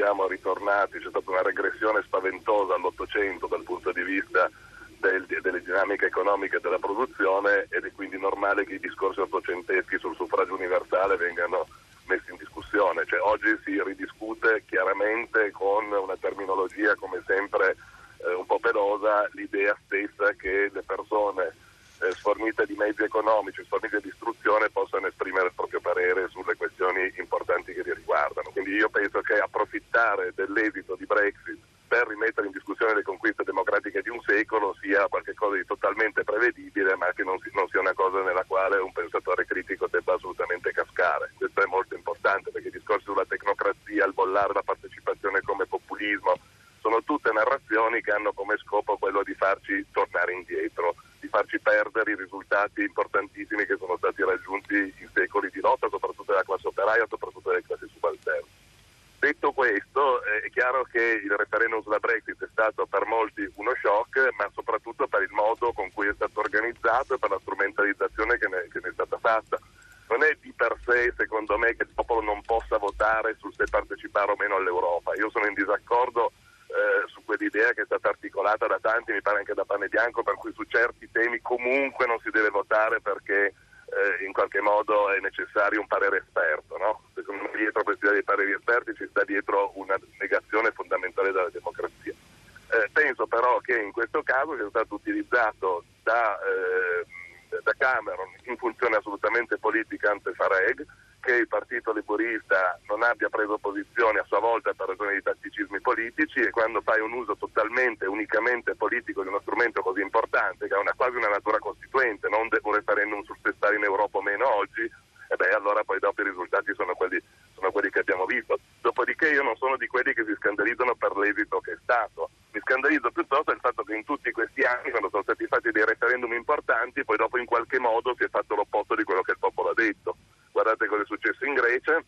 siamo ritornati, c'è stata una regressione spaventosa all'Ottocento dal punto di vista del, delle dinamiche economiche della produzione ed è quindi normale che i discorsi ottocenteschi sul suffragio universale vengano messi in discussione. Cioè, oggi si ridiscute chiaramente con una terminologia come sempre eh, un po' pelosa l'idea stessa che le persone eh, sfornite di mezzi economici, sfornite di istruzione possano esprimere il proprio parere sulle questioni importanti che li riguardano. Quindi io penso che approfittare dell'esito di Brexit per rimettere in discussione le conquiste democratiche di un secolo sia qualcosa di totalmente prevedibile, ma che non, si, non, sia una cosa nella quale un pensatore critico debba assolutamente cascare. Questo è molto importante perché i discorsi sulla tecnocrazia, il bollare la partecipazione come populismo, sono tutte narrazioni che hanno come scopo quello di farci tornare indietro, di farci perdere i risultati importantissimi che sono stati raggiunti in secoli di lotta, soprattutto della classe operaia, soprattutto delle classi subalterne. Detto questo, eh, è chiaro che il referendum sulla Brexit è stato per molti uno shock, ma soprattutto per il modo con cui è stato organizzato e per la strumentalizzazione che ne, che ne è stata fatta. Non è di per sé, secondo me, che il popolo non possa votare sul se partecipare o meno all'Europa. Io sono in disaccordo eh, su quell'idea che è stata articolata da tanti, mi pare anche da Pane Bianco, per cui su certi temi comunque non si deve votare perché eh, in qualche modo è necessario un parere esperto. No? Secondo me dietro questa idea dei pareri esperti ci sta dietro una negazione fondamentale della democrazia. Eh, penso però che in questo caso sia stato utilizzato da, eh, da Cameron in funzione assolutamente politica ante Fareg, che il Partito Laburista non abbia preso posizione a sua volta per ragioni di tatticismi politici e quando fai un uso totalmente, unicamente politico di uno strumento così importante, che ha una, quasi una natura costituente, non un referendum sul se stare in Europa o meno oggi, e beh, allora poi dopo i risultati sono quelli, sono quelli che abbiamo visto. Dopodiché io non sono di quelli che si scandalizzano per l'esito che è stato. Mi scandalizzo piuttosto del fatto che in tutti questi anni, quando sono stati fatti dei referendum importanti, poi dopo in qualche modo si è fatto l'opposto di quello che il popolo ha detto. Guardate cosa è successo in Grecia,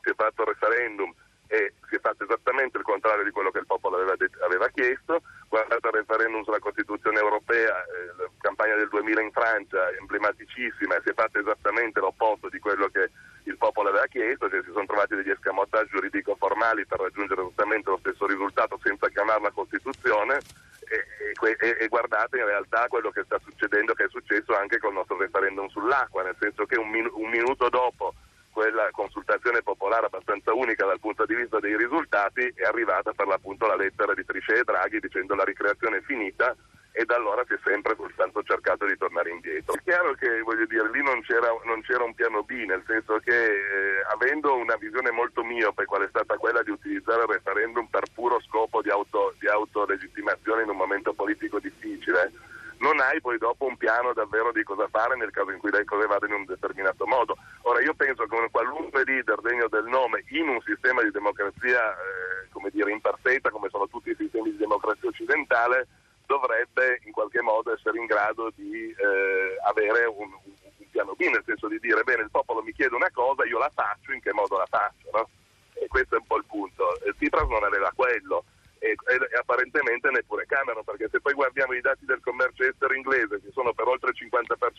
si è fatto il referendum e si è fatto esattamente il contrario di quello che il popolo aveva, det- aveva chiesto. Guardate il referendum sulla Costituzione europea, eh, la campagna del 2000 in Francia, emblematicissima, si è fatto esattamente l'opposto di quello che il popolo aveva chiesto, cioè si sono trovati degli escamottaggi giuridico-formali per raggiungere esattamente lo stesso risultato senza chiamarla Costituzione. E, e, e, guardate in realtà quello che sta succedendo, che è successo anche con il nostro referendum sull'acqua, nel senso che un, min- un minuto dopo quella consultazione popolare abbastanza unica dal punto di vista dei risultati è arrivata per l'appunto la lettera di Trichet e Draghi dicendo la ricreazione è finita e da allora si è sempre soltanto cercato di tornare indietro. È chiaro che voglio dire, lì non c'era, non c'era un piano B, nel senso che eh, avendo una visione molto miope, qual è stata quella di utilizzare il referendum per puro scopo di, auto, di autolegittimazione in un momento politico difficile, non hai poi dopo un piano davvero di cosa fare nel caso in cui le cose vadano in un determinato modo. Ora io penso che un qualunque leader degno del nome in un sistema di democrazia eh, come dire imperfetta come sono tutti i sistemi di democrazia occidentale dovrebbe in qualche modo essere in grado di eh, avere un, un, piano B, nel senso di dire bene il popolo mi chiede una cosa, io la faccio, in che modo la faccio? No? E questo è un po' il punto. Tsipras non aveva quello e, e, e, apparentemente neppure Cameron, perché se poi guardiamo i dati del commercio estero inglese, che sono per oltre il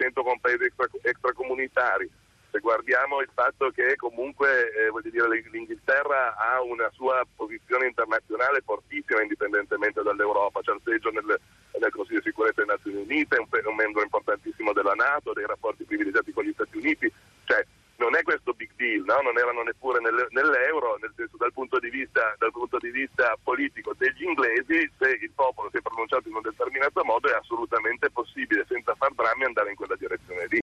50% con paesi extra, extracomunitari, se guardiamo il fatto che comunque eh, dire, l'Inghilterra ha una sua posizione internazionale fortissima indipendentemente dall'Europa, c'è il seggio nel, nel Consiglio di sicurezza delle Nazioni Unite, è un, un membro importantissimo della Nato, dei rapporti privilegiati con gli Stati Uniti, cioè non è questo big deal, no? non erano neppure nel, nell'euro, nel senso dal punto, vista, dal punto, di vista, politico degli inglesi, se il popolo si è pronunciato in un determinato modo è assolutamente possibile farmi andare in quella direzione lì.